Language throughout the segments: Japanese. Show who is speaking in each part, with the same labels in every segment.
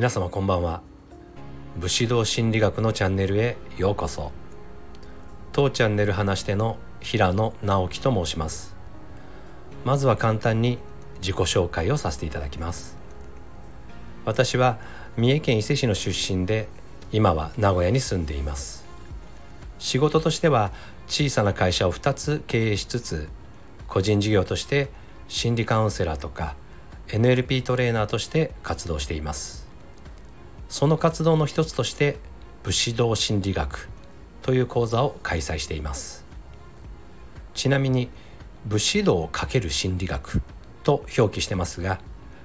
Speaker 1: 皆様こんばんは。武士道心理学のチャンネルへようこそ。当チャンネル話し手の平野直樹と申します。まずは簡単に自己紹介をさせていただきます。私は三重県伊勢市の出身で今は名古屋に住んでいます。仕事としては小さな会社を2つ経営しつつ個人事業として心理カウンセラーとか NLP トレーナーとして活動しています。その活動の一つとして武士道心理学という講座を開催しています。ちなみに武士道×心理学と表記してますが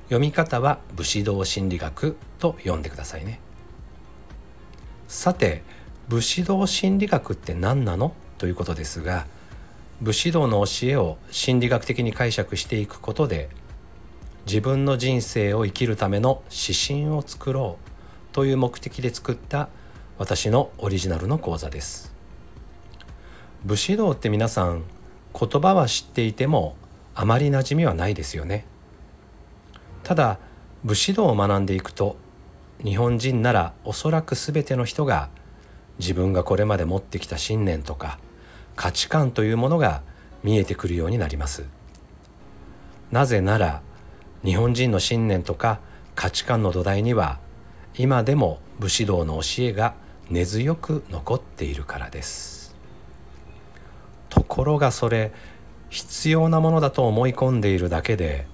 Speaker 1: 読み方は武士道心理学と読んでくださいね。さて武士道心理学って何なのということですが武士道の教えを心理学的に解釈していくことで自分の人生を生きるための指針を作ろうという目的で作った私のオリジナルの講座です。武士道って皆さん言葉は知っていてもあまり馴染みはないですよね。ただ武士道を学んでいくと日本人ならおそらく全ての人が自分がこれまで持ってきた信念とか価値観というものが見えてくるようになります。なぜなら日本人の信念とか価値観の土台には今でも武士道の教えが根強く残っているからです。ところがそれ必要なものだと思い込んでいるだけで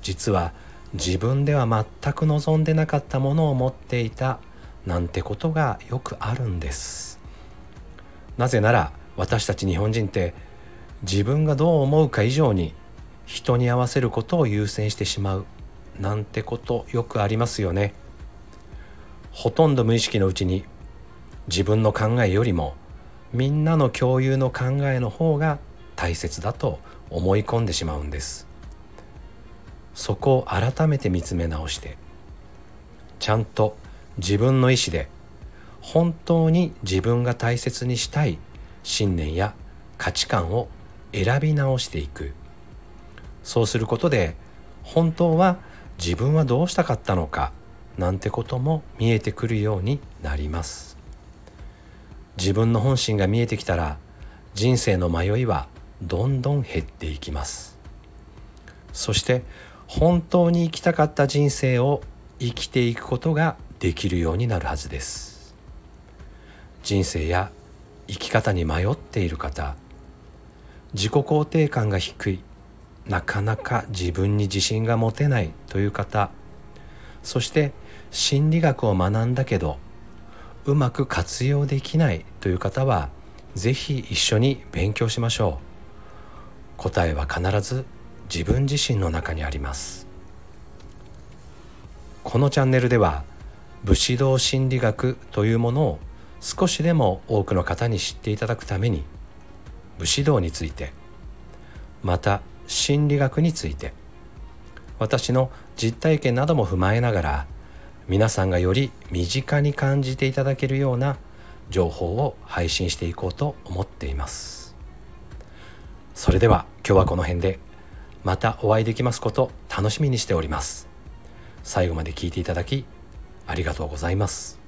Speaker 1: 実は自分では全く望んでなかったものを持っていたなんてことがよくあるんです。なぜなら私たち日本人って自分がどう思うか以上に人に合わせることを優先してしまうなんてことよくありますよね。ほとんど無意識のうちに自分の考えよりもみんなの共有の考えの方が大切だと思い込んでしまうんです。そこを改めて見つめ直してちゃんと自分の意思で本当に自分が大切にしたい信念や価値観を選び直していく。そうすることで本当は自分はどうしたかったのかなんてことも見えてくるようになります。自分の本心が見えてきたら人生の迷いはどんどん減っていきます。そして本当に生きたかった人生を生きていくことができるようになるはずです。人生や生き方に迷っている方自己肯定感が低いなかなか自分に自信が持てないという方そして心理学を学んだけどうまく活用できないという方は是非一緒に勉強しましょう。答えは必ず自分自身の中にあります。このチャンネルでは武士道心理学というものを少しでも多くの方に知っていただくために武士道についてまた心理学について私の実体験なども踏まえながら皆さんがより身近に感じていただけるような情報を配信していこうと思っています。それでは今日はこの辺でまたお会いできますこと楽しみにしております。最後まで聞いていただきありがとうございます。